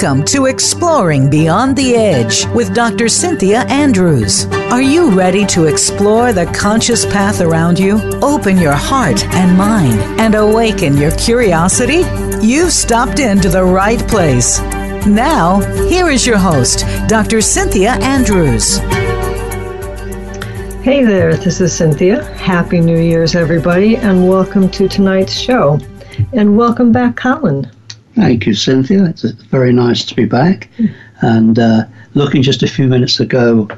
Welcome to Exploring Beyond the Edge with Dr. Cynthia Andrews. Are you ready to explore the conscious path around you? Open your heart and mind and awaken your curiosity? You've stopped into the right place. Now, here is your host, Dr. Cynthia Andrews. Hey there, this is Cynthia. Happy New Year's, everybody, and welcome to tonight's show. And welcome back, Colin. Thank you, Cynthia. It's very nice to be back. And uh, looking just a few minutes ago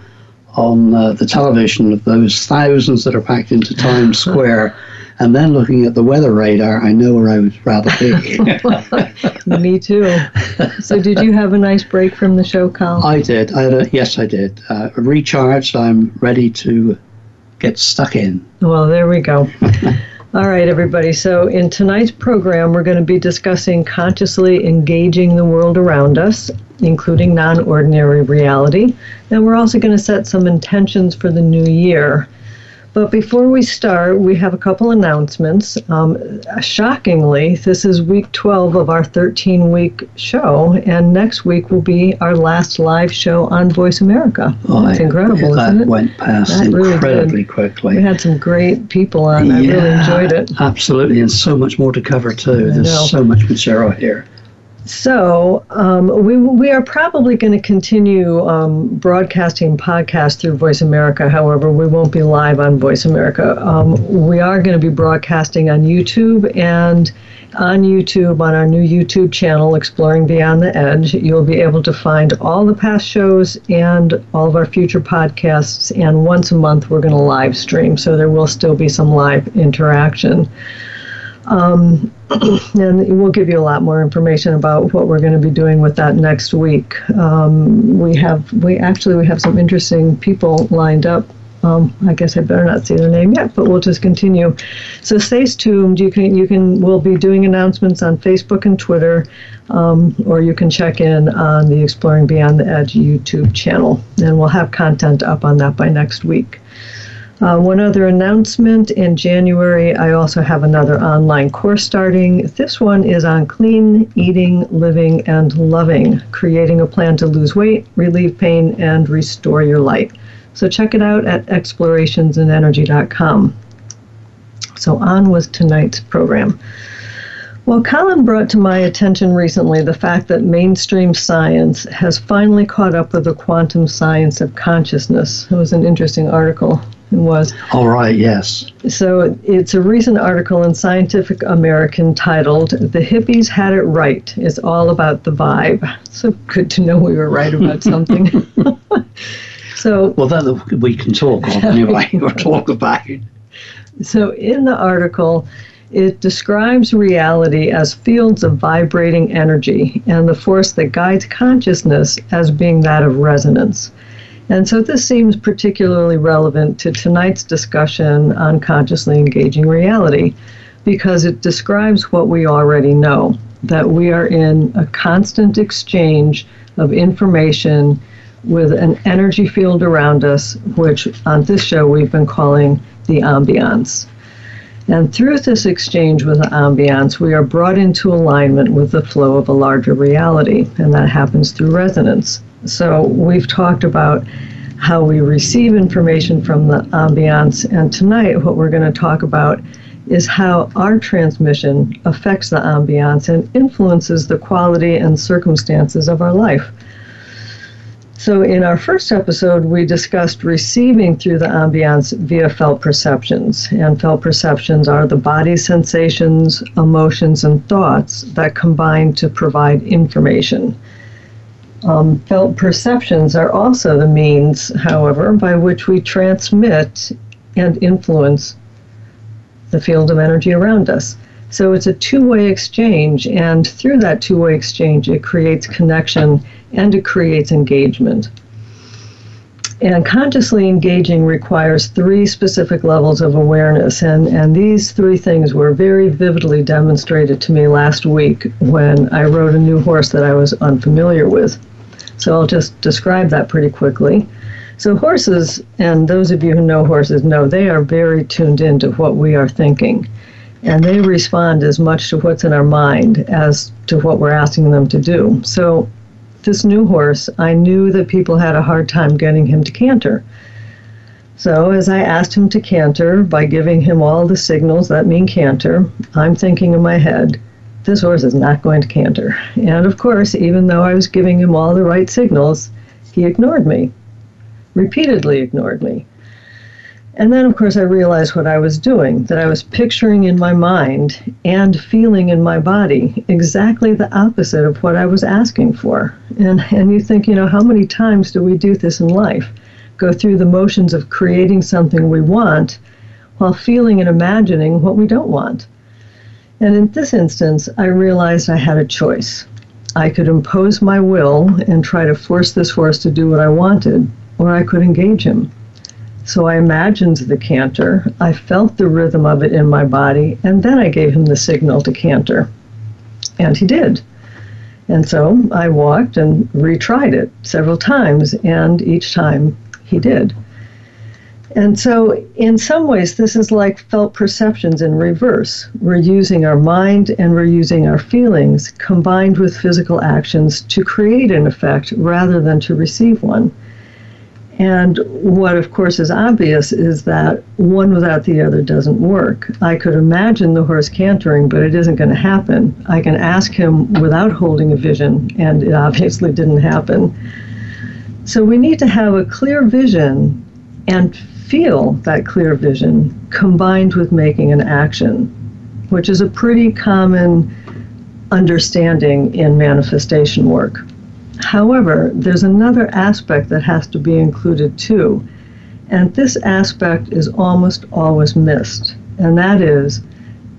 on uh, the television of those thousands that are packed into Times Square, and then looking at the weather radar, I know where I would rather be. Me too. So, did you have a nice break from the show, Colin? I did. I a, yes, I did. Uh, recharged. I'm ready to get stuck in. Well, there we go. All right, everybody. So, in tonight's program, we're going to be discussing consciously engaging the world around us, including non ordinary reality. And we're also going to set some intentions for the new year. But before we start, we have a couple announcements. Um, shockingly, this is week 12 of our 13 week show, and next week will be our last live show on Voice America. Oh, it's incredible, that isn't it? went past That incredibly did. quickly. We had some great people on. I really enjoyed it. Absolutely, and so much more to cover too. There's so much material here. So um, we we are probably going to continue um, broadcasting podcasts through Voice America. However, we won't be live on Voice America. Um, we are going to be broadcasting on YouTube and on YouTube on our new YouTube channel, Exploring Beyond the Edge. You'll be able to find all the past shows and all of our future podcasts. And once a month, we're going to live stream, so there will still be some live interaction. Um, and we'll give you a lot more information about what we're going to be doing with that next week. Um, we have we actually we have some interesting people lined up. Um, I guess I better not say their name yet, but we'll just continue. So stay tuned. You can you can we'll be doing announcements on Facebook and Twitter, um, or you can check in on the Exploring Beyond the Edge YouTube channel, and we'll have content up on that by next week. Uh, one other announcement in January, I also have another online course starting. This one is on clean eating, living, and loving, creating a plan to lose weight, relieve pain, and restore your light. So check it out at explorationsandenergy.com. So on with tonight's program. Well, Colin brought to my attention recently the fact that mainstream science has finally caught up with the quantum science of consciousness. It was an interesting article. It was. All right, yes. So it's a recent article in Scientific American titled The Hippies Had It Right. It's all about the vibe. So good to know we were right about something. so Well, then we can talk on anyway. We'll talk about it. So, in the article, it describes reality as fields of vibrating energy and the force that guides consciousness as being that of resonance. And so, this seems particularly relevant to tonight's discussion on consciously engaging reality because it describes what we already know that we are in a constant exchange of information with an energy field around us, which on this show we've been calling the ambiance. And through this exchange with the ambiance, we are brought into alignment with the flow of a larger reality, and that happens through resonance. So we've talked about how we receive information from the ambiance, and tonight what we're going to talk about is how our transmission affects the ambiance and influences the quality and circumstances of our life. So, in our first episode, we discussed receiving through the ambiance via felt perceptions. And felt perceptions are the body sensations, emotions, and thoughts that combine to provide information. Um, felt perceptions are also the means, however, by which we transmit and influence the field of energy around us. So it's a two way exchange, and through that two way exchange, it creates connection and it creates engagement. And consciously engaging requires three specific levels of awareness, and, and these three things were very vividly demonstrated to me last week when I rode a new horse that I was unfamiliar with. So I'll just describe that pretty quickly. So, horses, and those of you who know horses know, they are very tuned into what we are thinking. And they respond as much to what's in our mind as to what we're asking them to do. So, this new horse, I knew that people had a hard time getting him to canter. So, as I asked him to canter by giving him all the signals that mean canter, I'm thinking in my head, this horse is not going to canter. And of course, even though I was giving him all the right signals, he ignored me, repeatedly ignored me. And then, of course, I realized what I was doing that I was picturing in my mind and feeling in my body exactly the opposite of what I was asking for. And, and you think, you know, how many times do we do this in life? Go through the motions of creating something we want while feeling and imagining what we don't want. And in this instance, I realized I had a choice. I could impose my will and try to force this horse to do what I wanted, or I could engage him. So I imagined the canter, I felt the rhythm of it in my body, and then I gave him the signal to canter. And he did. And so I walked and retried it several times, and each time he did. And so, in some ways, this is like felt perceptions in reverse. We're using our mind and we're using our feelings combined with physical actions to create an effect rather than to receive one. And what, of course, is obvious is that one without the other doesn't work. I could imagine the horse cantering, but it isn't going to happen. I can ask him without holding a vision, and it obviously didn't happen. So we need to have a clear vision and feel that clear vision combined with making an action, which is a pretty common understanding in manifestation work. However, there's another aspect that has to be included too, and this aspect is almost always missed, and that is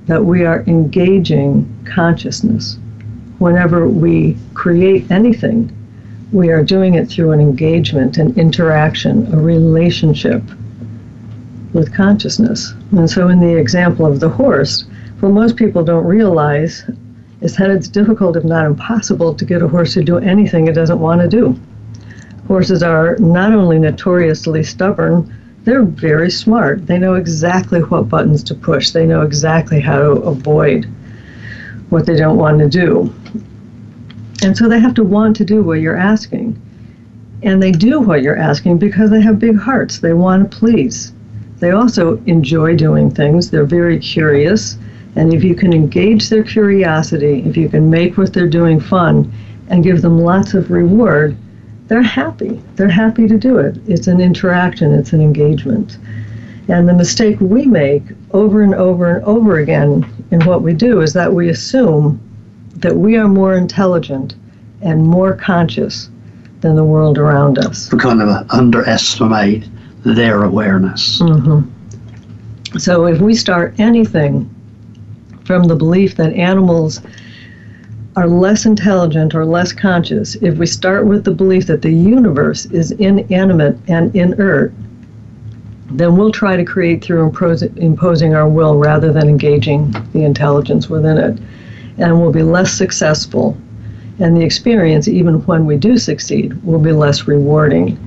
that we are engaging consciousness. Whenever we create anything, we are doing it through an engagement, an interaction, a relationship with consciousness. And so, in the example of the horse, what most people don't realize is that it's difficult, if not impossible, to get a horse to do anything it doesn't want to do. Horses are not only notoriously stubborn, they're very smart. They know exactly what buttons to push, they know exactly how to avoid what they don't want to do. And so they have to want to do what you're asking. And they do what you're asking because they have big hearts. They want to please. They also enjoy doing things. They're very curious. And if you can engage their curiosity, if you can make what they're doing fun and give them lots of reward, they're happy. They're happy to do it. It's an interaction, it's an engagement. And the mistake we make over and over and over again in what we do is that we assume that we are more intelligent and more conscious than the world around us. We kind of underestimate their awareness. Mm-hmm. So if we start anything from the belief that animals are less intelligent or less conscious, if we start with the belief that the universe is inanimate and inert, then we'll try to create through imposing our will rather than engaging the intelligence within it. And we'll be less successful. And the experience, even when we do succeed, will be less rewarding.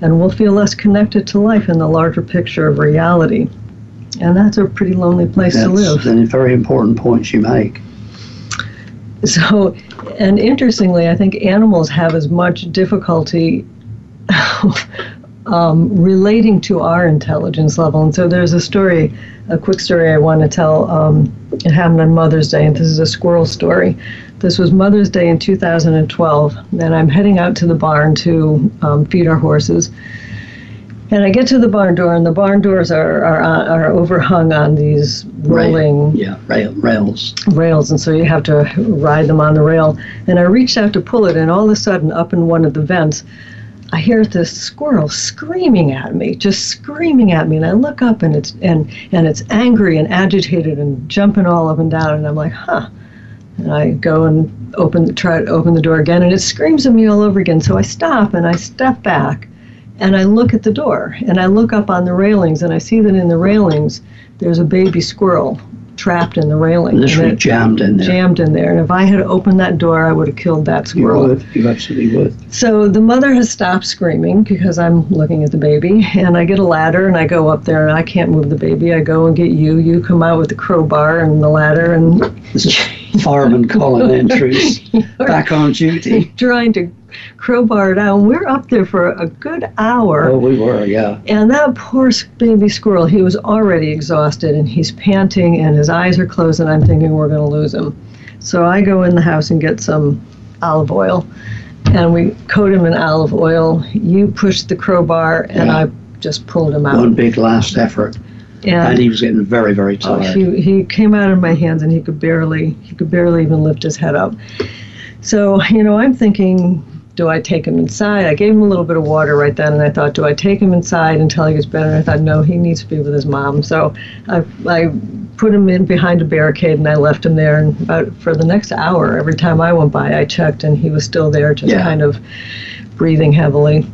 And we'll feel less connected to life in the larger picture of reality. And that's a pretty lonely place That's to live. That's a very important point you make. So, and interestingly, I think animals have as much difficulty um, relating to our intelligence level. And so there's a story, a quick story I want to tell. Um, it happened on Mother's Day, and this is a squirrel story. This was Mother's Day in 2012, and I'm heading out to the barn to um, feed our horses. And I get to the barn door, and the barn doors are are, are overhung on these rolling yeah, rail, rails. rails, and so you have to ride them on the rail. And I reached out to pull it, and all of a sudden, up in one of the vents, I hear this squirrel screaming at me, just screaming at me. And I look up, and it's and and it's angry and agitated and jumping all up and down. And I'm like, huh. And I go and open the try to open the door again, and it screams at me all over again. So I stop and I step back, and I look at the door, and I look up on the railings, and I see that in the railings there's a baby squirrel trapped in the railing. Literally jammed in there. jammed in there. And if I had opened that door, I would have killed that squirrel. You would. You absolutely would. So the mother has stopped screaming because I'm looking at the baby, and I get a ladder and I go up there and I can't move the baby. I go and get you. You come out with the crowbar and the ladder and Fireman Colin Andrews back on duty. trying to crowbarred out. And we're up there for a good hour. Oh, we were, yeah. And that poor baby squirrel, he was already exhausted and he's panting and his eyes are closed, and I'm thinking we're going to lose him. So I go in the house and get some olive oil and we coat him in olive oil. You pushed the crowbar and Yeah. I just pulled him out. One big last effort. And he was getting very, very oh, tired. Oh, he, he came out of my hands and he could barely he could barely even lift his head up. So you know I'm thinking, do I take him inside? I gave him a little bit of water right then, and I thought, do I take him inside until he gets better? And I thought, no, he needs to be with his mom. So I I put him in behind a barricade and I left him there. And about for the next hour, every time I went by, I checked and he was still there, just Yeah. kind of breathing heavily.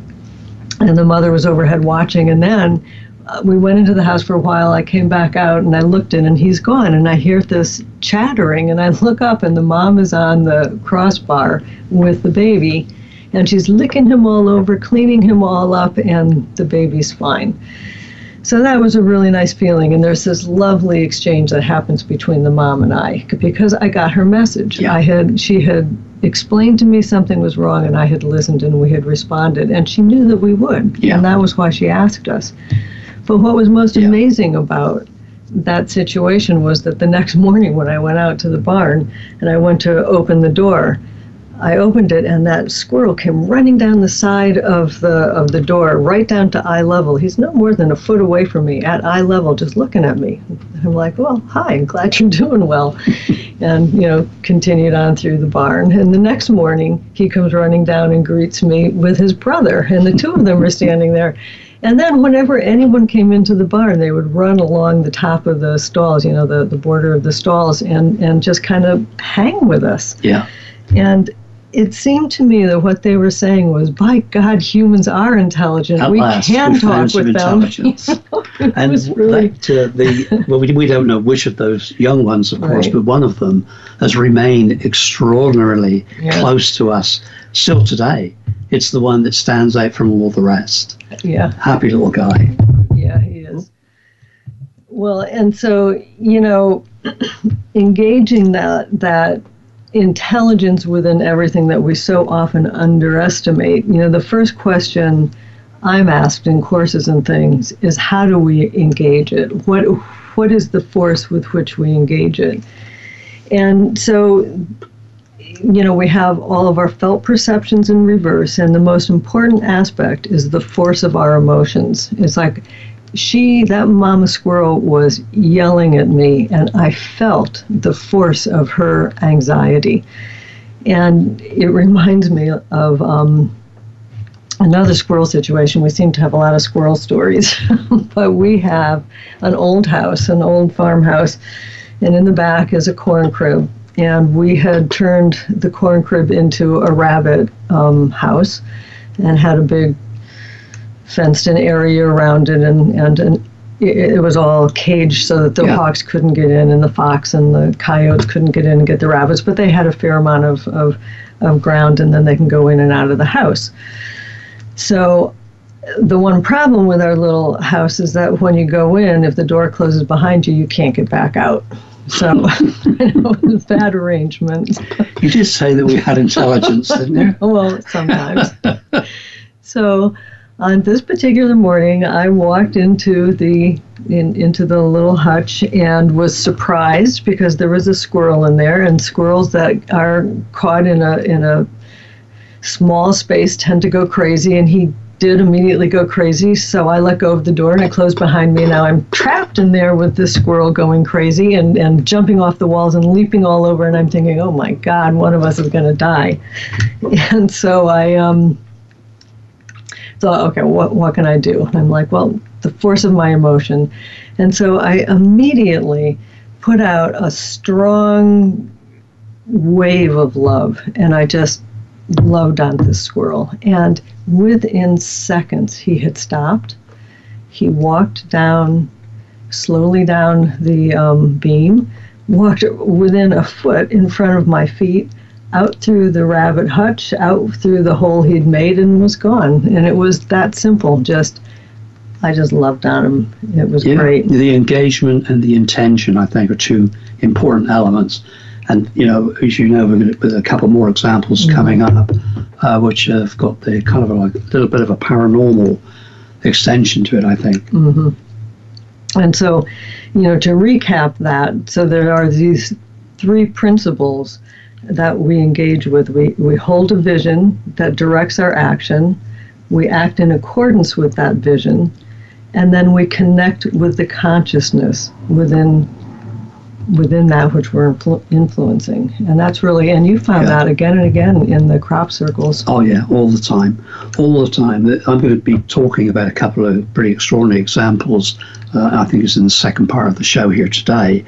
And the mother was overhead watching, and then Uh, we went into the house for a while. I came back out and I looked in, and he's gone. And I hear this chattering, and I look up, and the mom is on the crossbar with the baby, and she's licking him all over, cleaning him all up, and the baby's fine. So that was a really nice feeling, and there's this lovely exchange that happens between the mom and I because I got her message. Yeah. I had she had explained to me something was wrong, and I had listened and we had responded, and she knew that we would, Yeah. and that was why she asked us. But what was most Yeah. amazing about that situation was that the next morning when I went out to the barn and I went to open the door, I opened it and that squirrel came running down the side of the of the door right down to eye level. He's no more than a foot away from me at eye level just looking at me. I'm like, "Well, hi, I'm glad you're doing well." and, you know, continued on through the barn. And the next morning, he comes running down and greets me with his brother and the two of them are standing there. And then whenever anyone came into the barn, they would run along the top of the stalls, you know, the, the border of the stalls, and, and just kind of hang with us. Yeah. And it seemed to me that what they were saying was, by God, humans are intelligent. At we last, can we talk with them. And really, that, uh, the well, we, we don't know which of those young ones, of course, Right. but one of them has remained extraordinarily Yeah. close to us still today. It's the one that stands out from all the rest. yeah. Happy little guy. Yeah, he is. Well, and so you know, engaging that that intelligence within everything that we so often underestimate. You know, the first question I'm asked in courses and things is how do we engage it? What what is the force with which we engage it? And so you know, we have all of our felt perceptions in reverse, and the most important aspect is the force of our emotions. It's like she, that mama squirrel, was yelling at me, and I felt the force of her anxiety. And it reminds me of um, another squirrel situation. We seem to have a lot of squirrel stories, but we have an old house, an old farmhouse, and in the back is a corn crib and we had turned the corn crib into a rabbit um, house and had a big fenced in area around it and, and, and it, it was all caged so that the Yeah. hawks couldn't get in and the fox and the coyotes couldn't get in and get the rabbits but they had a fair amount of, of, of ground and then they can go in and out of the house so the one problem with our little house is that when you go in if the door closes behind you you can't get back out so you it was bad arrangement. You did say that we had intelligence, didn't you? Well, sometimes. so on this particular morning, I walked into the in, into the little hutch and was surprised because there was a squirrel in there, and squirrels that are caught in a in a small space tend to go crazy, and he did immediately go crazy. So I let go of the door and I closed behind me. And now I'm trapped in there with this squirrel going crazy and, and jumping off the walls and leaping all over. And I'm thinking, oh my God, one of us is going to die. And so I um, thought, okay, what, what can I do? And I'm like, well, the force of my emotion. And so I immediately put out a strong wave of love and I just loved on this squirrel. And within seconds, he had stopped. He walked down, slowly down the um, beam, walked within a foot in front of my feet, out through the rabbit hutch, out through the hole he'd made, and was gone. And it was that simple. Just, I just loved on him. It was Yeah, great. The engagement and the intention, I think, are two important elements. And, you know, as you know, we're going to, with a couple more examples mm-hmm. coming up, uh, which have got the kind of like a little bit of a paranormal extension to it, I think. Mm-hmm. And so, you know, to recap that, so there are these three principles that we engage with. We, we hold a vision that directs our action, we act in accordance with that vision, and then we connect with the consciousness within within that which we're influ- influencing and that's really and you found yeah. that again and again in the crop circles oh yeah all the time all the time i'm going to be talking about a couple of pretty extraordinary examples uh, i think it's in the second part of the show here today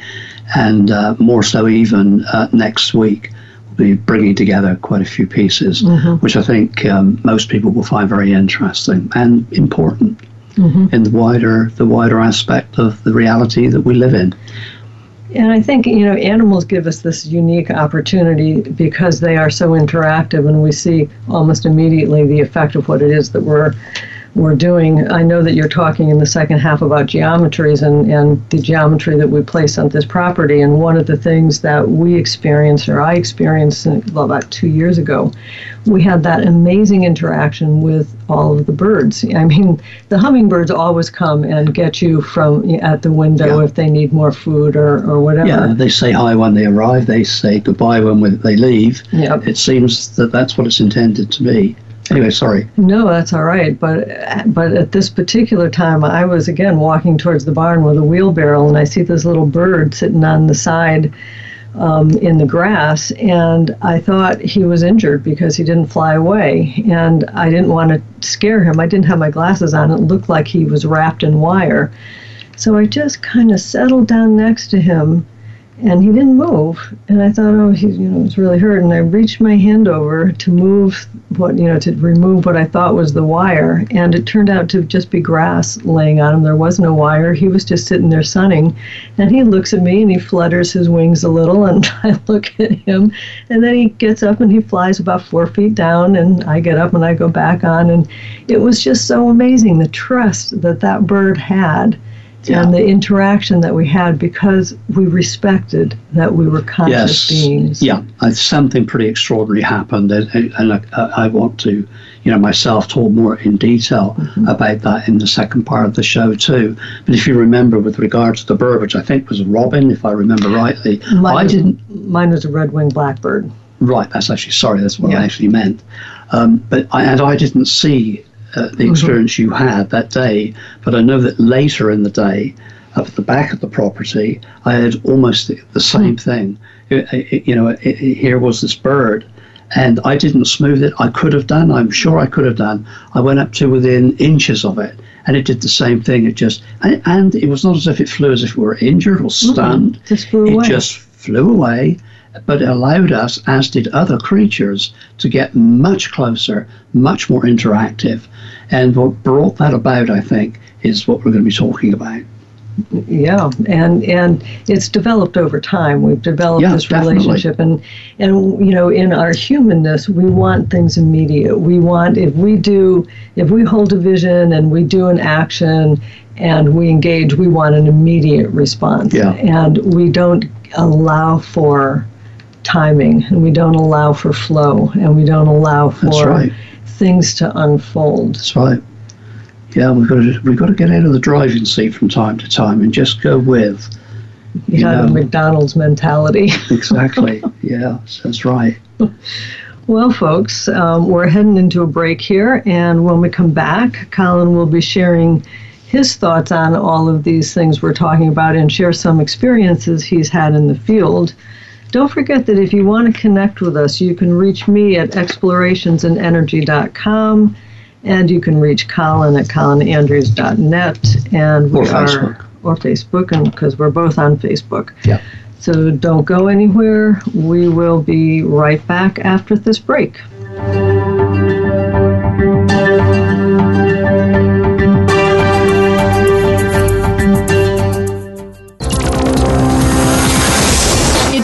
and uh, more so even uh, next week we'll be bringing together quite a few pieces mm-hmm. which i think um, most people will find very interesting and important mm-hmm. in the wider the wider aspect of the reality that we live in and I think, you know, animals give us this unique opportunity because they are so interactive and we see almost immediately the effect of what it is that we're we're doing. I know that you're talking in the second half about geometries and, and the geometry that we place on this property. And one of the things that we experienced, or I experienced uh, well, about two years ago, we had that amazing interaction with all of the birds. I mean, the hummingbirds always come and get you from at the window yeah. if they need more food or, or whatever. Yeah, they say hi when they arrive, they say goodbye when they leave. Yep. It seems that that's what it's intended to be. Anyway, sorry. No, that's all right. But but at this particular time, I was again walking towards the barn with a wheelbarrow, and I see this little bird sitting on the side um, in the grass, and I thought he was injured because he didn't fly away, and I didn't want to scare him. I didn't have my glasses on. It looked like he was wrapped in wire, so I just kind of settled down next to him and he didn't move. And I thought, oh, he, you know, was really hurt. And I reached my hand over to move what, you know, to remove what I thought was the wire, and it turned out to just be grass laying on him. There was no wire. He was just sitting there sunning, and he looks at me and he flutters his wings a little, and I look at him, and then he gets up and he flies about four feet down, and I get up and I go back on, and it was just so amazing the trust that that bird had yeah. and the interaction that we had because we respected that we were conscious yes. beings. Yeah, something pretty extraordinary happened, and, and I, I, want to, you know, myself talk more in detail mm-hmm. about that in the second part of the show too. But if you remember, with regard to the bird, which I think was a robin, if I remember rightly, mine I was, didn't. Mine was a red-winged blackbird. Right, that's actually sorry, that's what yeah. I actually meant. Um, but I, and I didn't see uh, the mm-hmm. experience mm-hmm. you had that day. But I know that later in the day, up at the back of the property, I had almost the same mm-hmm. thing. It, it, you know, it, here was this bird, and I didn't smooth it. I could have done. I'm sure I could have done. I went up to within inches of it, and it did the same thing. It just and, and it was not as if it flew as if it were injured or mm-hmm. stunned. Mm-hmm. Just flew away. It just flew away but it allowed us, as did other creatures, to get much closer, much more interactive. And what brought that about, I think, is what we're going to be talking about. Yeah, and and it's developed over time. We've developed yeah, this relationship, definitely. and and you know, in our humanness, we want things immediate. We want if we do, if we hold a vision and we do an action, and we engage, we want an immediate response. Yeah. and we don't allow for timing and we don't allow for flow and we don't allow for right. things to unfold. That's right. Yeah, we've got to we've got to get out of the driving seat from time to time and just go with. You, you have know, a McDonald's mentality. exactly. Yeah, that's right. Well, folks, um, we're heading into a break here, and when we come back, Colin will be sharing his thoughts on all of these things we're talking about and share some experiences he's had in the field. Don't forget that if you want to connect with us, you can reach me at explorationsandenergy.com and you can reach Colin at colinandrews.net and we or Facebook. or Facebook and because we're both on Facebook. Yeah. So don't go anywhere. We will be right back after this break.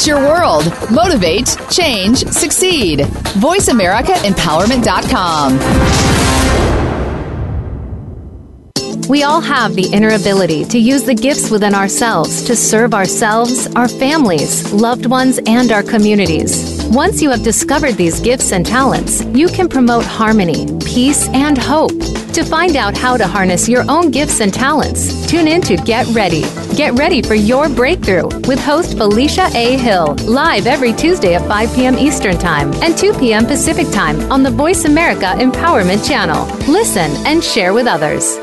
Your world. Motivate, change, succeed. VoiceAmericaEmpowerment.com. We all have the inner ability to use the gifts within ourselves to serve ourselves, our families, loved ones, and our communities. Once you have discovered these gifts and talents, you can promote harmony, peace, and hope. To find out how to harness your own gifts and talents, tune in to Get Ready. Get ready for your breakthrough with host Felicia A. Hill, live every Tuesday at 5 p.m. Eastern Time and 2 p.m. Pacific Time on the Voice America Empowerment Channel. Listen and share with others.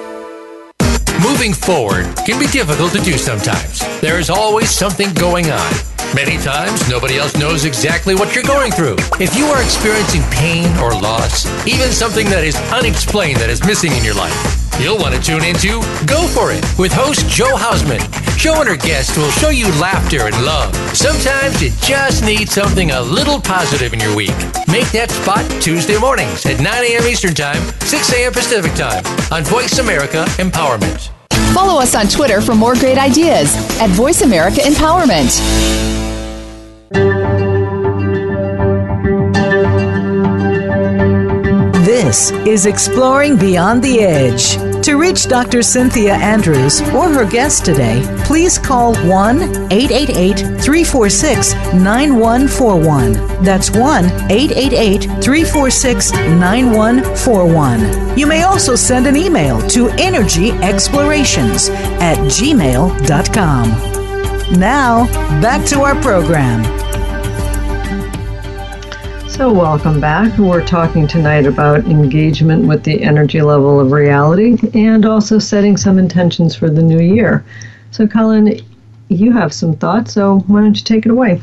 Moving forward can be difficult to do sometimes. There is always something going on. Many times, nobody else knows exactly what you're going through. If you are experiencing pain or loss, even something that is unexplained that is missing in your life, you'll want to tune into Go For It with host Joe Hausman. Joe and her guests will show you laughter and love. Sometimes you just need something a little positive in your week. Make that spot Tuesday mornings at 9 a.m. Eastern Time, 6 a.m. Pacific Time on Voice America Empowerment. Follow us on Twitter for more great ideas at Voice America Empowerment. This is Exploring Beyond the Edge. To reach Dr. Cynthia Andrews or her guest today, please call 1 888 346 9141. That's 1 888 346 9141. You may also send an email to energyexplorations at gmail.com. Now, back to our program. So, welcome back. We're talking tonight about engagement with the energy level of reality and also setting some intentions for the new year. So, Colin, you have some thoughts, so why don't you take it away?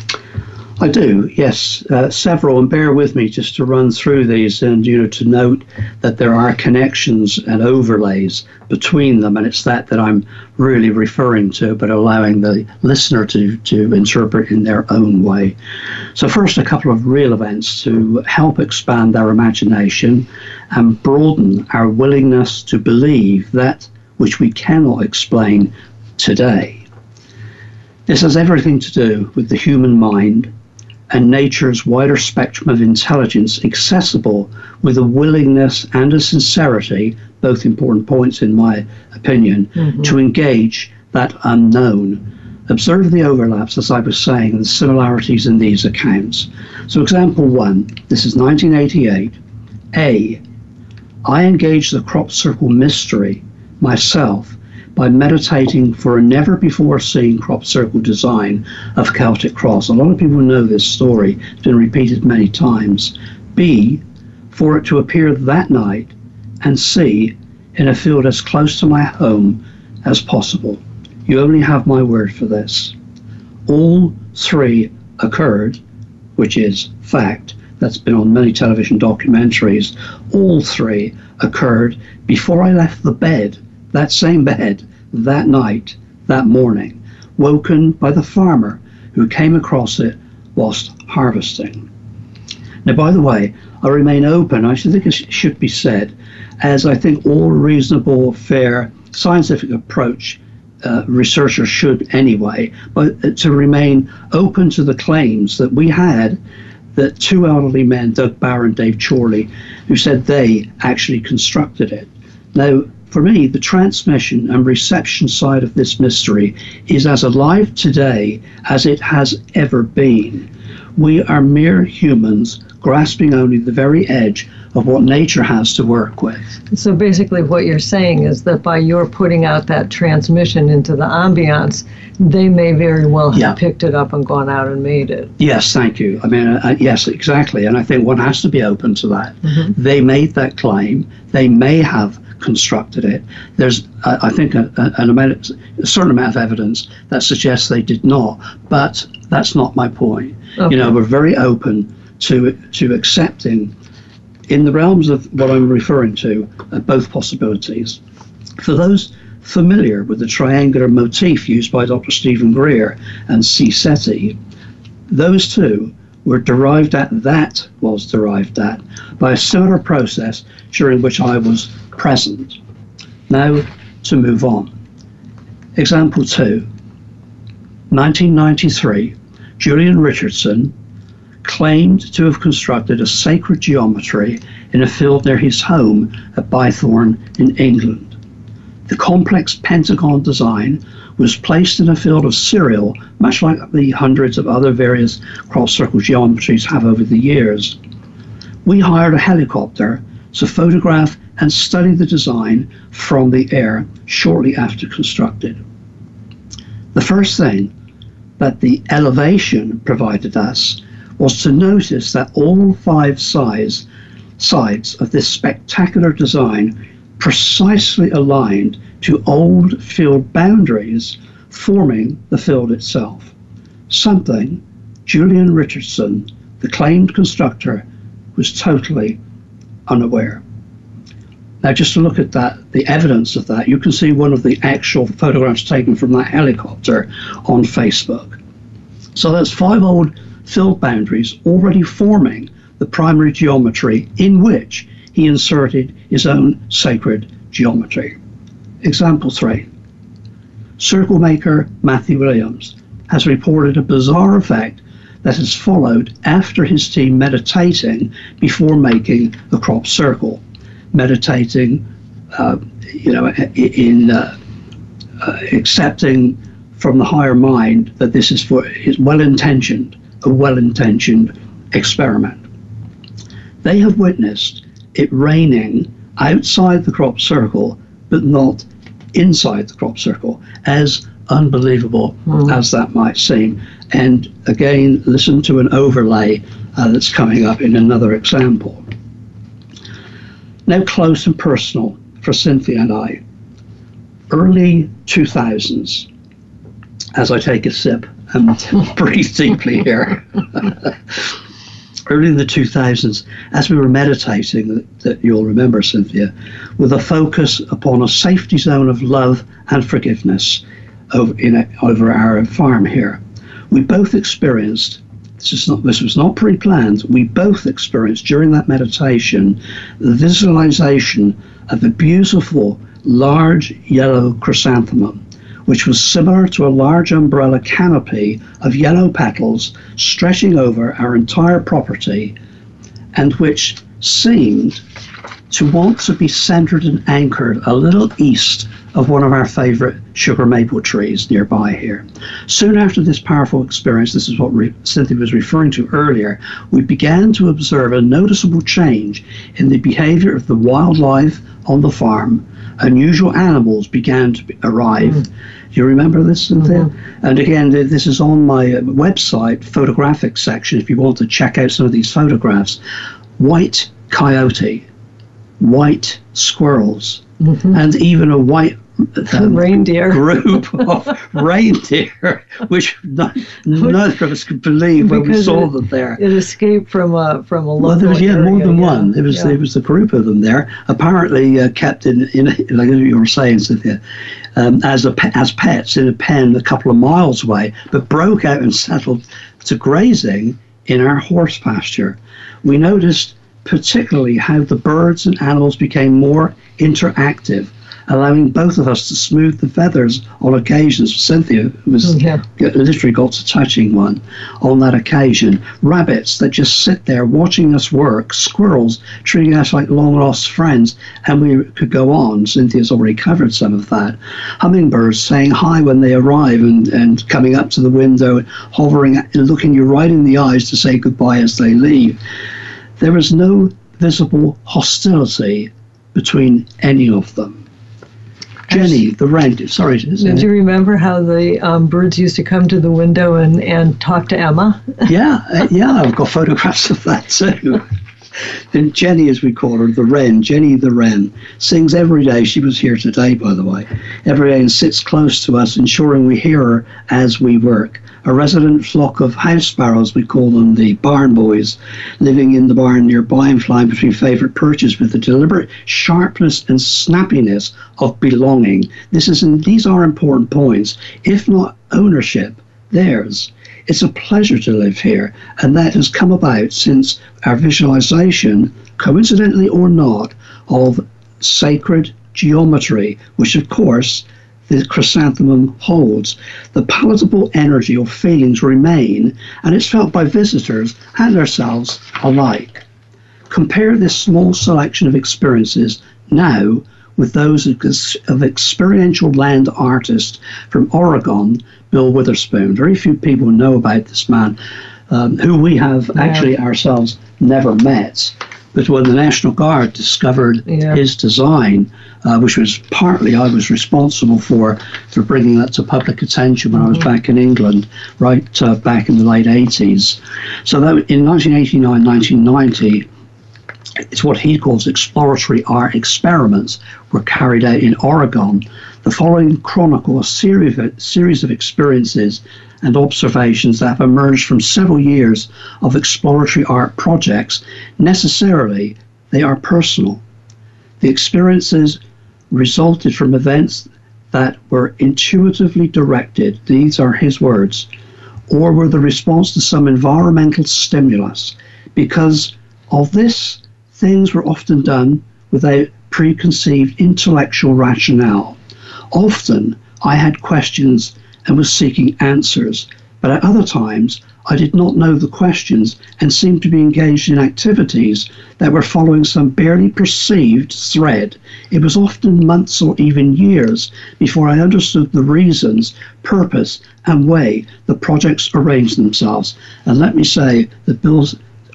I do, yes, uh, several, and bear with me just to run through these and you know to note that there are connections and overlays between them, and it's that that I'm really referring to, but allowing the listener to to interpret in their own way. So first, a couple of real events to help expand our imagination and broaden our willingness to believe that which we cannot explain today. This has everything to do with the human mind and nature's wider spectrum of intelligence accessible with a willingness and a sincerity, both important points in my opinion, mm-hmm. to engage that unknown. Observe the overlaps, as I was saying, the similarities in these accounts. So, example one this is 1988. A. I engaged the crop circle mystery myself by meditating for a never before seen crop circle design of Celtic Cross. A lot of people know this story, it's been repeated many times. B, for it to appear that night, and C, in a field as close to my home as possible. You only have my word for this. All three occurred, which is fact. That's been on many television documentaries. All three occurred before I left the bed that same bed that night, that morning, woken by the farmer who came across it whilst harvesting. Now, by the way, I remain open, I think it should be said, as I think all reasonable, fair, scientific approach uh, researchers should anyway, but uh, to remain open to the claims that we had that two elderly men, Doug Bower and Dave Chorley, who said they actually constructed it. Now, for me, the transmission and reception side of this mystery is as alive today as it has ever been. We are mere humans grasping only the very edge of what nature has to work with. So basically, what you're saying is that by your putting out that transmission into the ambiance, they may very well have yeah. picked it up and gone out and made it. Yes, thank you. I mean, uh, yes, exactly. And I think one has to be open to that. Mm-hmm. They made that claim. They may have constructed it. There's, I think, a, an amount, a certain amount of evidence that suggests they did not, but that's not my point. Okay. You know, we're very open to to accepting, in the realms of what I'm referring to, uh, both possibilities. For those familiar with the triangular motif used by Dr. Steven Greer and CSETI, those two were derived at, that was derived at, by a similar process during which I was present. Now to move on. Example 2. 1993, Julian Richardson claimed to have constructed a sacred geometry in a field near his home at Bythorn in England. The complex pentagon design was placed in a field of cereal, much like the hundreds of other various crop circle geometries have over the years. We hired a helicopter to photograph and study the design from the air shortly after constructed. The first thing that the elevation provided us was to notice that all five sides, sides of this spectacular design precisely aligned to old field boundaries forming the field itself. Something Julian Richardson, the claimed constructor, was totally unaware. Now, just to look at that, the evidence of that, you can see one of the actual photographs taken from that helicopter on Facebook. So that's five old field boundaries already forming the primary geometry in which he inserted his own sacred geometry. Example three. Circle maker Matthew Williams has reported a bizarre effect that has followed after his team meditating before making the crop circle. Meditating, uh, you know, in uh, uh, accepting from the higher mind that this is for is well intentioned, a well intentioned experiment. They have witnessed it raining outside the crop circle, but not inside the crop circle, as unbelievable mm. as that might seem. And again, listen to an overlay uh, that's coming up in another example. Now, close and personal for Cynthia and I. Early 2000s, as I take a sip and breathe deeply here. early in the 2000s, as we were meditating, that, you'll remember, Cynthia, with a focus upon a safety zone of love and forgiveness over, in a, over our farm here. We both experienced. Not, this was not pre-planned. We both experienced during that meditation the visualization of a beautiful, large yellow chrysanthemum which was similar to a large umbrella canopy of yellow petals stretching over our entire property, and which seemed to want to be centered and anchored a little east of one of our favorite sugar maple trees nearby here. Soon after this powerful experience, this is what re- Cynthia was referring to earlier, we began to observe a noticeable change in the behavior of the wildlife on the farm unusual animals began to arrive. Mm. Do you remember this, Cynthia? Mm-hmm. And again, this is on my uh, website, photographic section, if you want to check out some of these photographs. White coyote, white squirrels, mm-hmm. and even a white um, reindeer group of reindeer, which none, none of us could believe when we saw it, them there. It escaped from a from a well, there was yeah more than yeah. one. It was yeah. there was a group of them there, apparently uh, kept in in like you were saying, Cynthia, um, as a as pets in a pen a couple of miles away, but broke out and settled to grazing in our horse pasture. We noticed particularly how the birds and animals became more interactive allowing both of us to smooth the feathers on occasions. Cynthia was oh, yeah. literally got to touching one on that occasion. Rabbits that just sit there watching us work, squirrels treating us like long lost friends, and we could go on. Cynthia's already covered some of that. Hummingbirds saying hi when they arrive and, and coming up to the window, hovering and looking you right in the eyes to say goodbye as they leave. There is no visible hostility between any of them. Jenny, the rent. Sorry. Do you remember how the um, birds used to come to the window and, and talk to Emma? yeah, uh, yeah, I've got photographs of that too. And Jenny, as we call her, the wren, Jenny the wren, sings every day. She was here today, by the way, every day and sits close to us, ensuring we hear her as we work a resident flock of house sparrows, we call them the barn boys, living in the barn nearby and flying between favourite perches with the deliberate sharpness and snappiness of belonging. This is, these are important points, if not ownership, theirs. It's a pleasure to live here, and that has come about since our visualization, coincidentally or not, of sacred geometry, which of course the chrysanthemum holds. The palatable energy or feelings remain, and it's felt by visitors and ourselves alike. Compare this small selection of experiences now with those of experiential land artist from Oregon, Bill Witherspoon. Very few people know about this man, um, who we have actually ourselves never met. But when the National Guard discovered yeah. his design, uh, which was partly I was responsible for for bringing that to public attention when mm-hmm. I was mm-hmm. back in England, right uh, back in the late 80s. So that in 1989, 1990, it's what he calls exploratory art experiments were carried out in Oregon. The following chronicle a series of, series of experiences and observations that have emerged from several years of exploratory art projects. Necessarily, they are personal. The experiences resulted from events that were intuitively directed, these are his words, or were the response to some environmental stimulus. Because of this things were often done without preconceived intellectual rationale. Often I had questions and was seeking answers, but at other times I did not know the questions and seemed to be engaged in activities that were following some barely perceived thread. It was often months or even years before I understood the reasons, purpose, and way the projects arranged themselves. And let me say that Bill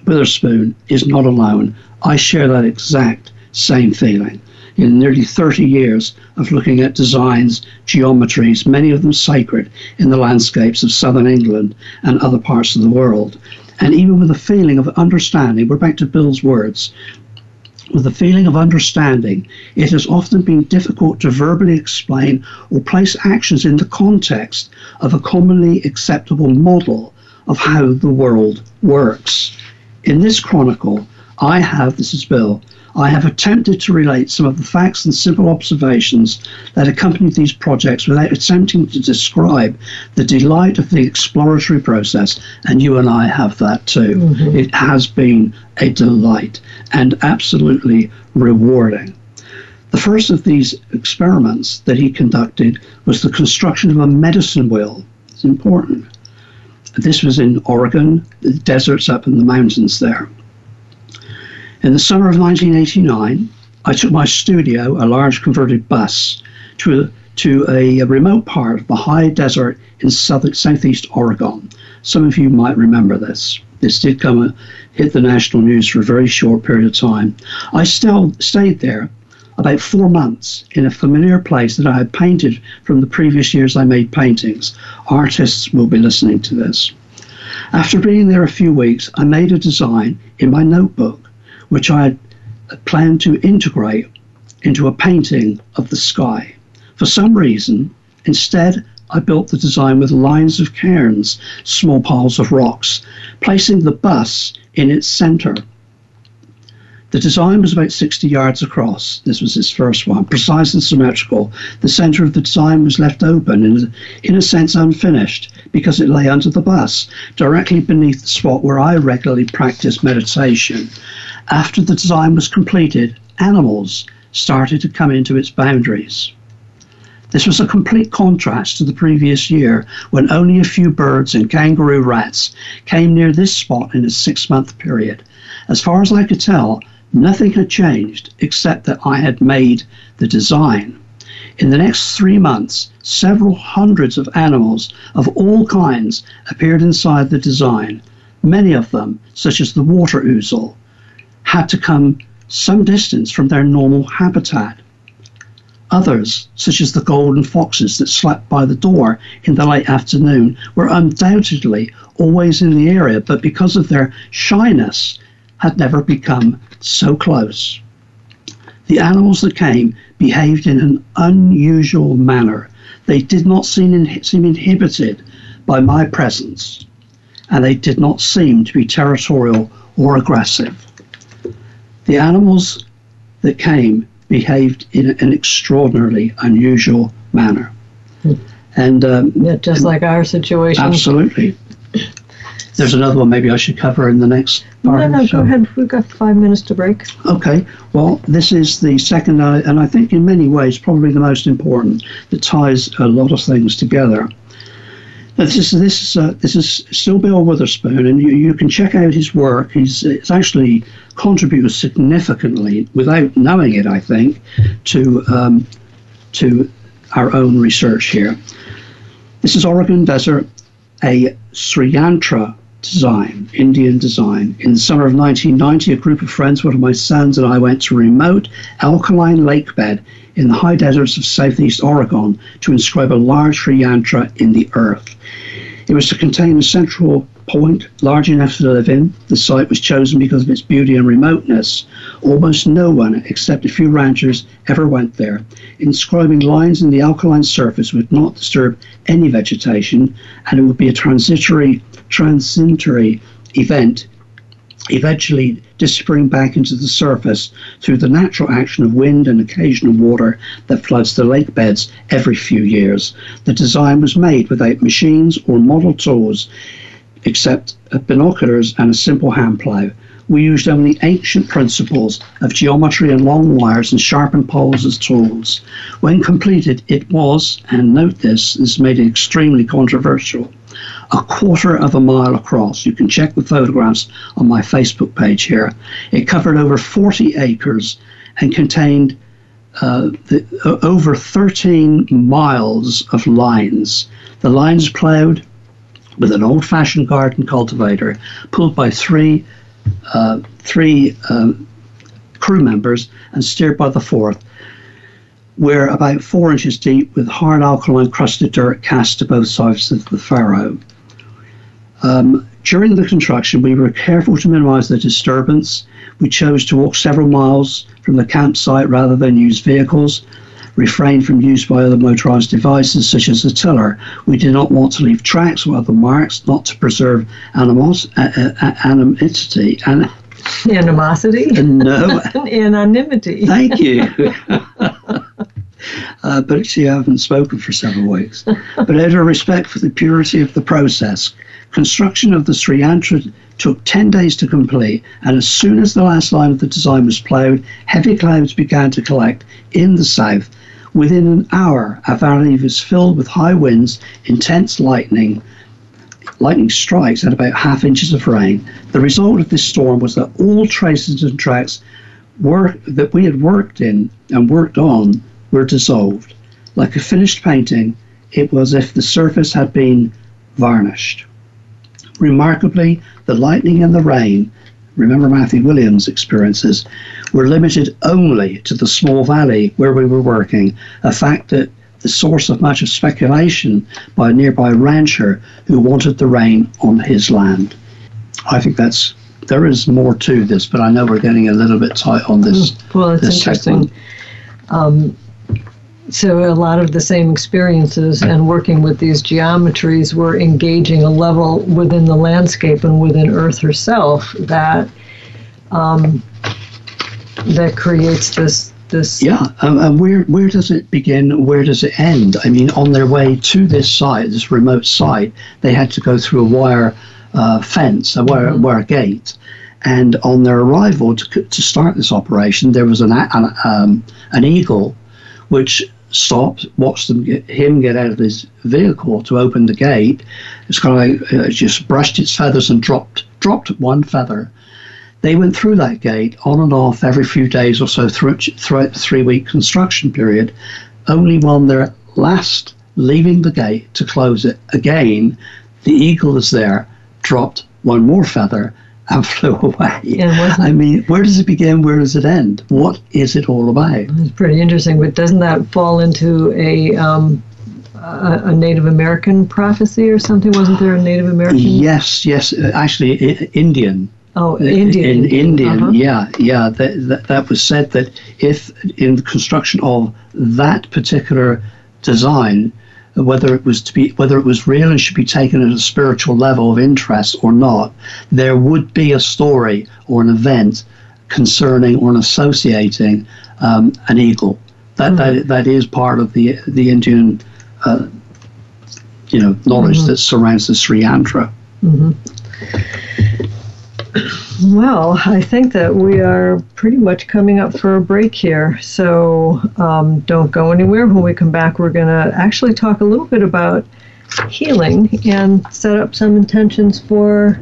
Witherspoon is not alone. I share that exact same feeling. In nearly 30 years of looking at designs, geometries, many of them sacred, in the landscapes of southern England and other parts of the world. And even with a feeling of understanding, we're back to Bill's words, with a feeling of understanding, it has often been difficult to verbally explain or place actions in the context of a commonly acceptable model of how the world works. In this chronicle, I have, this is Bill, I have attempted to relate some of the facts and simple observations that accompanied these projects without attempting to describe the delight of the exploratory process. And you and I have that too. Mm-hmm. It has been a delight and absolutely rewarding. The first of these experiments that he conducted was the construction of a medicine wheel. It's important. This was in Oregon, the deserts up in the mountains there. In the summer of 1989, I took my studio, a large converted bus, to a, to a, remote part of the high desert in southern, southeast Oregon. Some of you might remember this. This did come uh, hit the national news for a very short period of time. I still stayed there about four months in a familiar place that I had painted from the previous years I made paintings. Artists will be listening to this. After being there a few weeks, I made a design in my notebook which I had planned to integrate into a painting of the sky. For some reason, instead, I built the design with lines of cairns, small piles of rocks, placing the bus in its center. The design was about 60 yards across. This was his first one, precise and symmetrical. The center of the design was left open and, in a sense, unfinished because it lay under the bus, directly beneath the spot where I regularly practice meditation. After the design was completed, animals started to come into its boundaries. This was a complete contrast to the previous year when only a few birds and kangaroo rats came near this spot in a six month period. As far as I could tell, nothing had changed except that I had made the design. In the next three months, several hundreds of animals of all kinds appeared inside the design. Many of them, such as the water ouzel, had to come some distance from their normal habitat. Others, such as the golden foxes that slept by the door in the late afternoon, were undoubtedly always in the area, but because of their shyness, had never become so close. The animals that came behaved in an unusual manner. They did not seem, in, seem inhibited by my presence, and they did not seem to be territorial or aggressive. The animals that came behaved in an extraordinarily unusual manner. Hmm. And um, yeah, just and like our situation. Absolutely. There's another one maybe I should cover in the next part. No, no, go ahead. We've got five minutes to break. Okay. Well, this is the second, uh, and I think in many ways probably the most important that ties a lot of things together. This is this is uh, this is still Bill Witherspoon, and you, you can check out his work. He's, actually contributed significantly, without knowing it, I think, to um, to our own research here. This is Oregon Desert, a Sri Yantra design, Indian design. In the summer of 1990, a group of friends, one of my sons and I, went to a remote alkaline lake bed in the high deserts of southeast Oregon to inscribe a large Sri Yantra in the earth. It was to contain a central point large enough to live in. The site was chosen because of its beauty and remoteness. Almost no one, except a few ranchers, ever went there. Inscribing lines in the alkaline surface would not disturb any vegetation, and it would be a transitory, transitory event eventually disappearing back into the surface through the natural action of wind and occasional water that floods the lake beds every few years. The design was made without machines or model tools except binoculars and a simple hand plow. We used only ancient principles of geometry and long wires and sharpened poles as tools. When completed, it was, and note this, this made it extremely controversial, a quarter of a mile across. You can check the photographs on my Facebook page here. It covered over 40 acres and contained uh, the, uh, over 13 miles of lines. The lines plowed with an old-fashioned garden cultivator, pulled by three uh, three um, crew members and steered by the fourth. We're about four inches deep with hard alkaline crusted dirt cast to both sides of the furrow. Um, during the construction, we were careful to minimize the disturbance. We chose to walk several miles from the campsite rather than use vehicles, refrain from use by other motorized devices such as a tiller. We did not want to leave tracks or other marks, not to preserve animos, uh, uh, anonymity. And, Animosity? no. Anonymity. Thank you. Uh, but actually, I haven't spoken for several weeks. But out of respect for the purity of the process, construction of the Sri Yantra took 10 days to complete, and as soon as the last line of the design was ploughed, heavy clouds began to collect in the south. Within an hour, our valley was filled with high winds, intense lightning, lightning strikes, and about half inches of rain. The result of this storm was that all traces and tracks work, that we had worked in and worked on were dissolved. Like a finished painting, it was as if the surface had been varnished. Remarkably, the lightning and the rain, remember Matthew Williams' experiences, were limited only to the small valley where we were working, a fact that the source of much of speculation by a nearby rancher who wanted the rain on his land. I think that's there is more to this, but I know we're getting a little bit tight on this. Well, it's interesting. Um, so a lot of the same experiences and working with these geometries were engaging a level within the landscape and within Earth herself that um, that creates this this. Yeah, um, and where where does it begin? Where does it end? I mean, on their way to this site, this remote site, they had to go through a wire uh, fence, a wire, Mm-hmm. wire gate. And on their arrival to, to start this operation, there was an, an, um, an eagle which stopped, watched them get, him get out of his vehicle to open the gate. It's kind of like uh, just brushed its feathers and dropped dropped one feather. They went through that gate on and off every few days or so through, throughout the three week construction period. Only when they're last leaving the gate to close it again, the eagle is there, dropped one more feather, and flew away. Wasn't- I mean, where does it begin? Where does it end? What is it all about? It's pretty interesting, but doesn't that fall into a um, a, a Native American prophecy or something? Wasn't there a Native American? Yes, yes. uh, Actually, Indian. Oh, Indian. In Indian, Uh-huh. yeah, yeah. That, that, that was said that if in the construction of that particular design, whether it was to be whether it was real and should be taken at a spiritual level of interest or not, there would be a story or an event concerning or associating um, an eagle. That, that that is part of the the Indian, uh, you know, knowledge that surrounds the Sri Yantra. Well, I think that we are pretty much coming up for a break here. So um, don't go anywhere. When we come back, we're going to actually talk a little bit about healing and set up some intentions for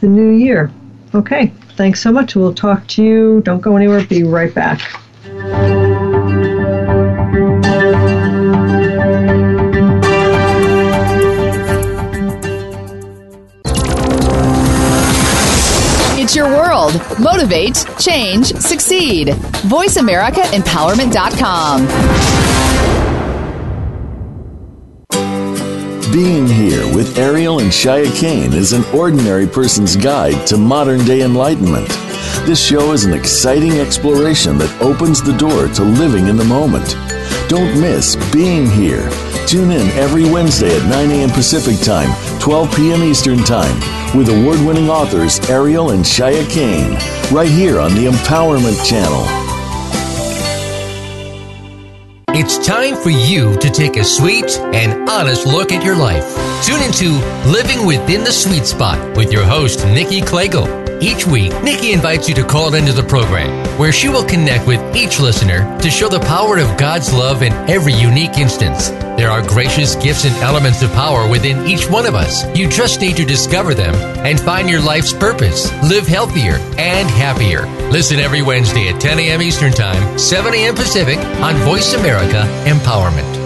the new year. Okay, thanks so much. We'll talk to you. Don't go anywhere. Be right back. Your world. Motivate, change, succeed. VoiceAmericaEmpowerment.com. Being Here with Ariel and Shya Kane is an ordinary person's guide to modern day enlightenment. This show is an exciting exploration that opens the door to living in the moment. Don't miss Being Here. Tune in every Wednesday at 9 a.m. Pacific Time, 12 p.m. Eastern Time, with award winning authors Ariel and Shya Kane, right here on the Empowerment Channel. It's time for you to take a sweet and honest look at your life. Tune into Living Within the Sweet Spot with your host, Nikki Klegel. Each week, Nikki invites you to call into the program, where she will connect with each listener to show the power of God's love in every unique instance. There are gracious gifts and elements of power within each one of us. You just need to discover them and find your life's purpose. Live healthier and happier. Listen every Wednesday at 10 a.m. Eastern Time, 7 a.m. Pacific on Voice America Empowerment.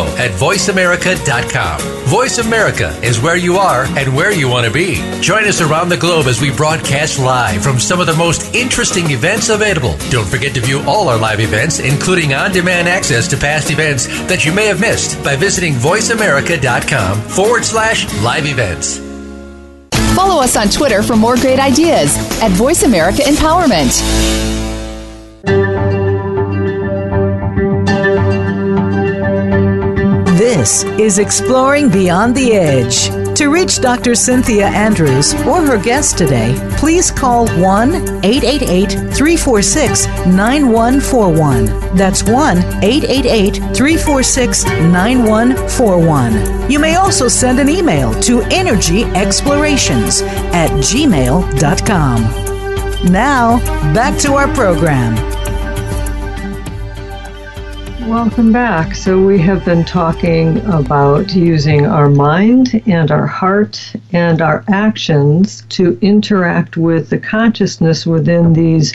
at voiceamerica.com. Voice America is where you are and where you want to be. Join us around the globe as we broadcast live from some of the most interesting events available. Don't forget to view all our live events, including on-demand access to past events that you may have missed by visiting voiceamerica.com forward slash live events. Follow us on Twitter for more great ideas at Voice America Empowerment. This is Exploring Beyond the Edge. To reach Dr. Cynthia Andrews or her guest today, please call 1 888 346 9141. That's 1 888 346 9141. You may also send an email to energyexplorations at gmail.com. Now, back to our program. Welcome back. So, we have been talking about using our mind and our heart and our actions to interact with the consciousness within these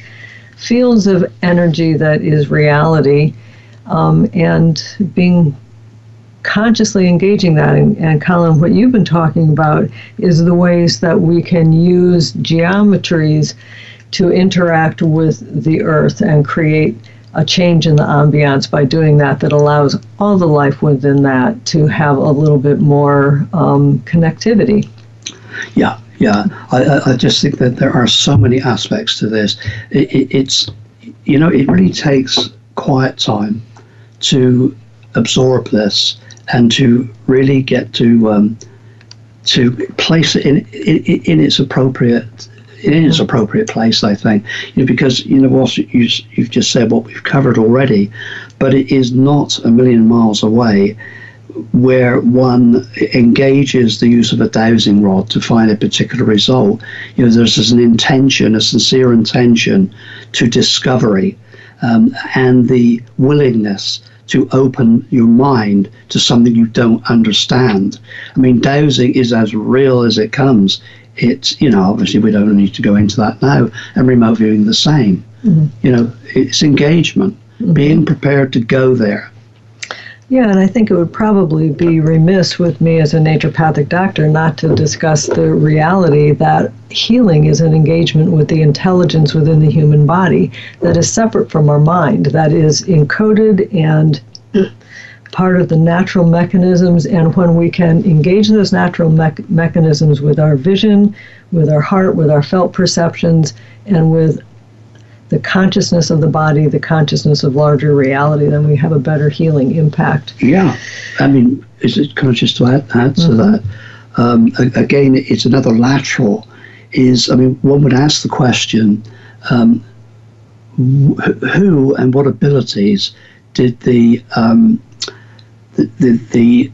fields of energy that is reality um, and being consciously engaging that. And, and Colin, what you've been talking about is the ways that we can use geometries to interact with the earth and create a change in the ambiance by doing that that allows all the life within that to have a little bit more um, connectivity. Yeah, yeah. I, I just think that there are so many aspects to this. It, it, it's, you know, it really takes quiet time to absorb this and to really get to um, to place it in, in, in its appropriate in its appropriate place, I think, you know, because you know what you, you've just said what we've covered already, but it is not a million miles away where one engages the use of a dowsing rod to find a particular result. You know, there's an intention, a sincere intention to discovery, um, and the willingness to open your mind to something you don't understand. I mean, dowsing is as real as it comes it's you know obviously we don't need to go into that now and remote viewing the same mm-hmm. you know it's engagement mm-hmm. being prepared to go there yeah and i think it would probably be remiss with me as a naturopathic doctor not to discuss the reality that healing is an engagement with the intelligence within the human body that is separate from our mind that is encoded and part of the natural mechanisms. And when we can engage those natural me- mechanisms with our vision, with our heart, with our felt perceptions, and with the consciousness of the body, the consciousness of larger reality, then we have a better healing impact. Yeah, I mean, is it conscious to add, add to mm-hmm. that? Um, again, it's another lateral. Is I mean, one would ask the question, um, who and what abilities did the um, the, the, the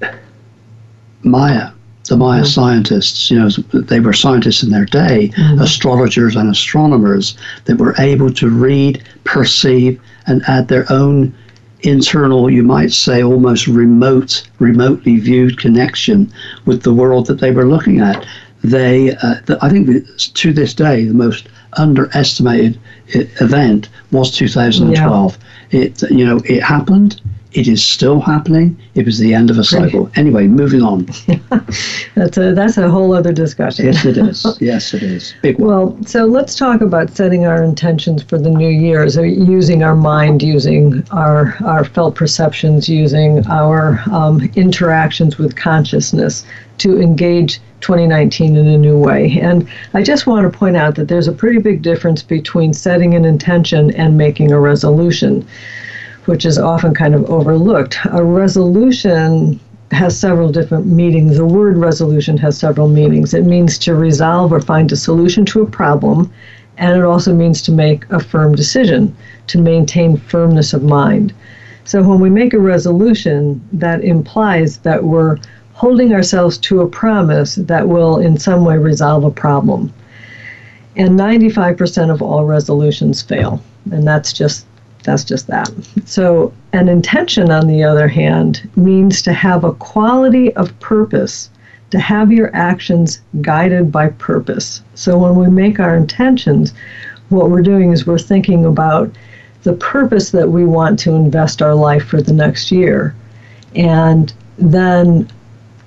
Maya the Maya mm-hmm. scientists, you know, they were scientists in their day, mm-hmm. astrologers and astronomers that were able to read, perceive, and add their own internal, you might say, almost remote, remotely viewed connection with the world that they were looking at. They, uh, the, I think, to this day, the most underestimated event was 2012. Yeah. It, you know, it happened it is still happening. It was the end of a cycle. Anyway, moving on. that's a that's a whole other discussion. Yes, it is. yes, it is. Big one. Well, so let's talk about setting our intentions for the new year. So using our mind, using our our felt perceptions, using our um, interactions with consciousness to engage 2019 in a new way. And I just want to point out that there's a pretty big difference between setting an intention and making a resolution which is often kind of overlooked. A resolution has several different meanings. The word resolution has several meanings. It means to resolve or find a solution to a problem, and it also means to make a firm decision, to maintain firmness of mind. So when we make a resolution, that implies that we're holding ourselves to a promise that will in some way resolve a problem. And 95% of all resolutions fail. And that's just that's just that. So, an intention, on the other hand, means to have a quality of purpose, to have your actions guided by purpose. So, when we make our intentions, what we're doing is we're thinking about the purpose that we want to invest our life for the next year. And then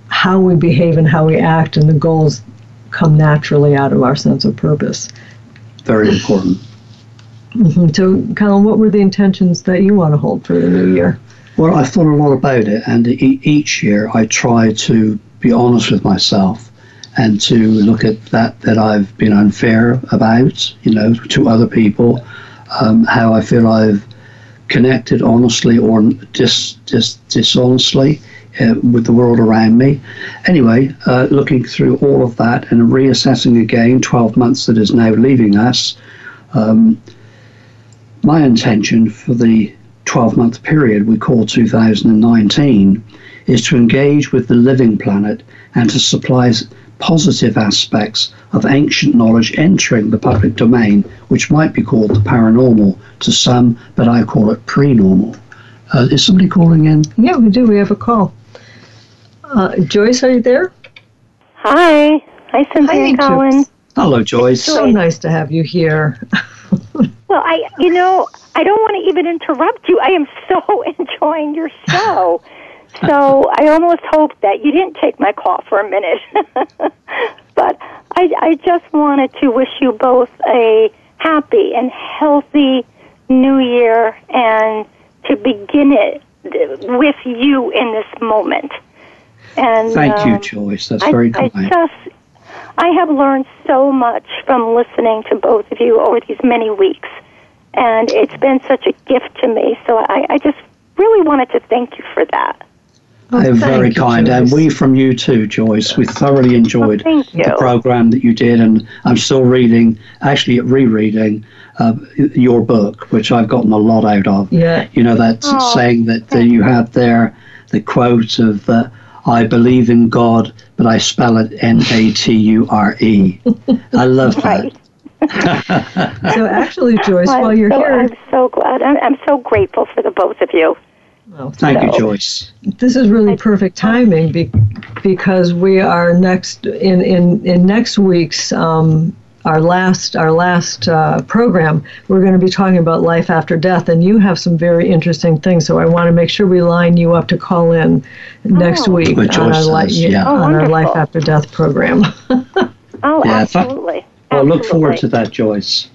how we behave and how we act and the goals come naturally out of our sense of purpose. Very important. Mm-hmm. So, Colin, what were the intentions that you want to hold for the new year? Well, I thought a lot about it, and e- each year I try to be honest with myself and to look at that that I've been unfair about, you know, to other people, um, how I feel I've connected honestly or dis, dis, dishonestly uh, with the world around me. Anyway, uh, looking through all of that and reassessing again 12 months that is now leaving us. Um, my intention for the 12 month period we call 2019 is to engage with the living planet and to supply positive aspects of ancient knowledge entering the public domain, which might be called the paranormal to some, but I call it pre normal. Uh, is somebody calling in? Yeah, we do. We have a call. Uh, Joyce, are you there? Hi. Hi, Cynthia Hi, Colin. Hello, Joyce. So nice to have you here. Well, I, you know, I don't want to even interrupt you. I am so enjoying your show. so I almost hope that you didn't take my call for a minute. but I, I just wanted to wish you both a happy and healthy new year and to begin it with you in this moment. And thank um, you, Joyce. That's very kind. I just I have learned so much from listening to both of you over these many weeks, and it's been such a gift to me. So I, I just really wanted to thank you for that. Oh, They're very you, kind, Joyce. and we from you too, Joyce. We thoroughly enjoyed oh, the program that you did, and I'm still reading, actually rereading uh, your book, which I've gotten a lot out of. Yeah, you know that oh, saying that uh, you had there, the quote of. Uh, I believe in God, but I spell it N A T U R E. I love that. so actually, Joyce, I'm while you're so, here, I'm so glad. I'm, I'm, so grateful for the both of you. Well, thank so, you, Joyce. This is really perfect timing be, because we are next in in in next week's um, our last our last uh, program, we're going to be talking about life after death, and you have some very interesting things. So I want to make sure we line you up to call in next oh. week on our, li- yeah. oh, on our life after death program. oh, yeah, absolutely. Well, look forward to that, Joyce.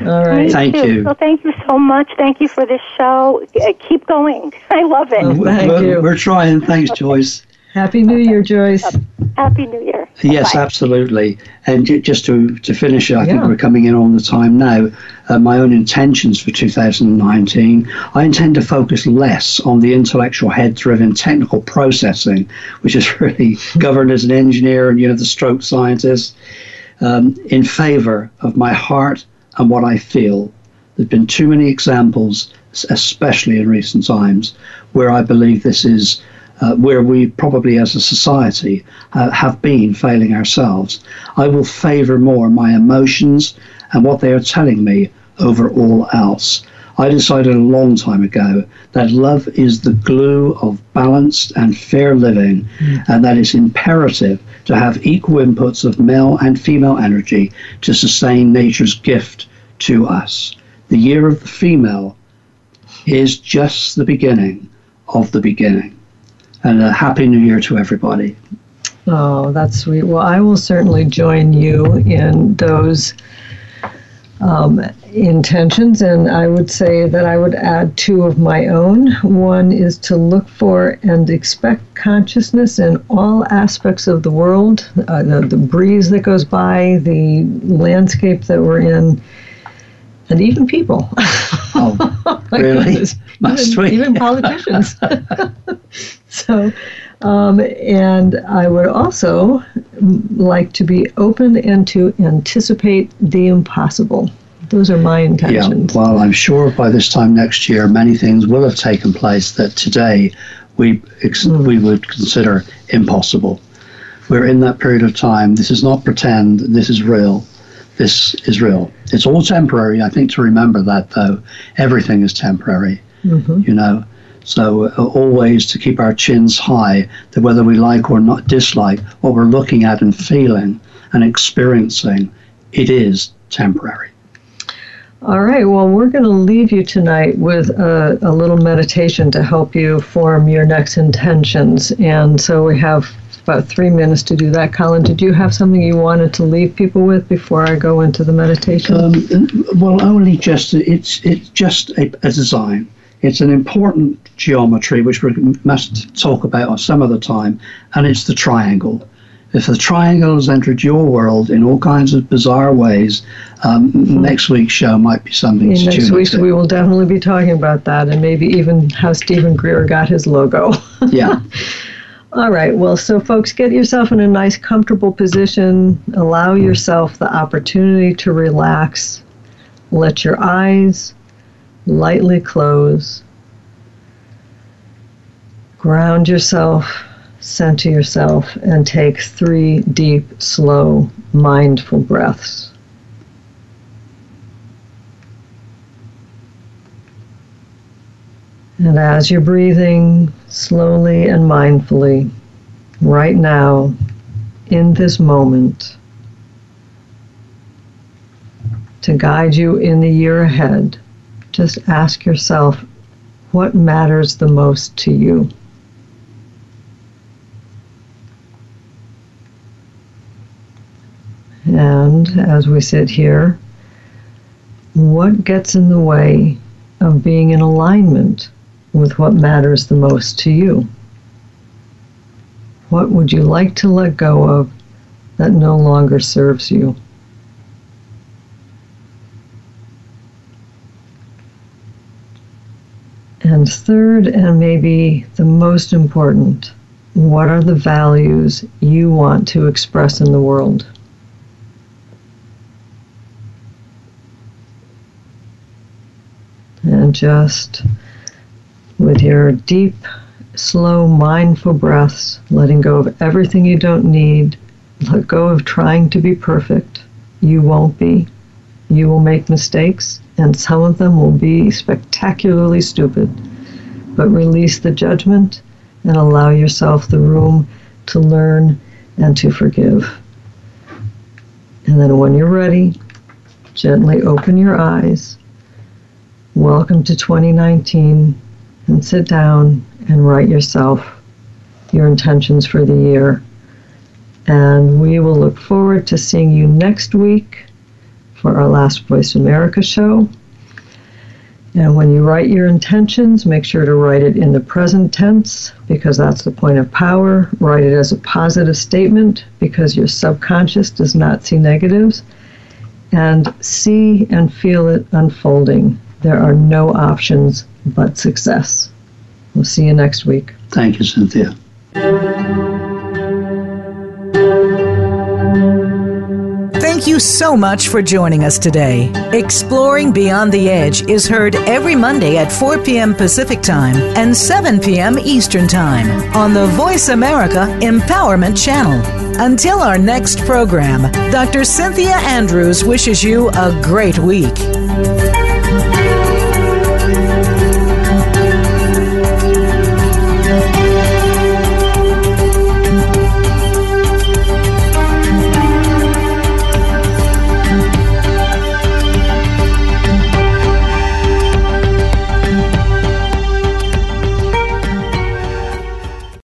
All right. Me Thank too. you. So thank you so much. Thank you for this show. Keep going. I love it. Thank we're, you. we're trying. Thanks, Joyce. Happy New Year, Joyce. Happy New Year. Yes, Bye. absolutely. And just to, to finish, I think we're coming in on the time now. Uh, my own intentions for 2019, I intend to focus less on the intellectual head driven technical processing, which is really governed as an engineer and, you know, the stroke scientist, um, in favor of my heart and what I feel. There's been too many examples, especially in recent times, where I believe this is uh, where we probably as a society uh, have been failing ourselves. I will favor more my emotions and what they are telling me over all else. I decided a long time ago that love is the glue of balanced and fair living, and that it's imperative to have equal inputs of male and female energy to sustain nature's gift to us. The year of the female is just the beginning of the beginning. And a happy new year to everybody. Oh, that's sweet. Well, I will certainly join you in those um, intentions, and I would say that I would add two of my own. One is to look for and expect consciousness in all aspects of the world uh, the, the breeze that goes by, the landscape that we're in, and even people. Oh, really? goodness. Must even, we? even politicians. so, um, and I would also mm, like to be open and to anticipate the impossible. Those are my intentions. yeah. Well, I'm sure by this time next year, many things will have taken place that today we ex- we would consider impossible. We're in that period of time. This is not pretend. This is real. This is real. It's all temporary. I think to remember that though, everything is temporary. Mhm. You know, so uh, always to keep our chins high, that whether we like or not dislike what we're looking at and feeling and experiencing, it is temporary. All right. Well, we're going to leave you tonight with a, a little meditation to help you form your next intentions. And so we have about three minutes to do that. Colin, did you have something you wanted to leave people with before I go into the meditation? Um, well, only just it's it's just a, a design. It's an important geometry which we must talk about some other time, and it's the triangle. If the triangle has entered your world in all kinds of bizarre ways, um, next week's show might be something In to next tune week, we will definitely be talking about that and maybe even how Steven Greer got his logo. Yeah. All right. Well, so folks, get yourself in a nice, comfortable position. Allow yourself the opportunity to relax. Let your eyes lightly close. Ground yourself, center yourself, and take three deep, slow, mindful breaths. And as you're breathing slowly and mindfully, right now, in this moment, to guide you in the year ahead, just ask yourself what matters the most to you. And as we sit here, what gets in the way of being in alignment with what matters the most to you? What would you like to let go of that no longer serves you? And third, and maybe the most important, what are the values you want to express in the world? And just with your deep, slow, mindful breaths, letting go of everything you don't need, let go of trying to be perfect. You won't be. You will make mistakes, and some of them will be spectacularly stupid. But release the judgment and allow yourself the room to learn and to forgive. And then when you're ready, gently open your eyes. Welcome to 2019 and sit down and write yourself your intentions for the year. And we will look forward to seeing you next week for our last Voice America show. And when you write your intentions, make sure to write it in the present tense because that's the point of power. Write it as a positive statement because your subconscious does not see negatives. And see and feel it unfolding. There are no options but success. We'll see you next week. Thank you, Cynthia. Thank you so much for joining us today. Exploring Beyond the Edge is heard every Monday at 4 p.m. Pacific Time and 7 p.m. Eastern Time on the Voice America Empowerment Channel. Until our next program, Dr. Cynthia Andrews wishes you a great week.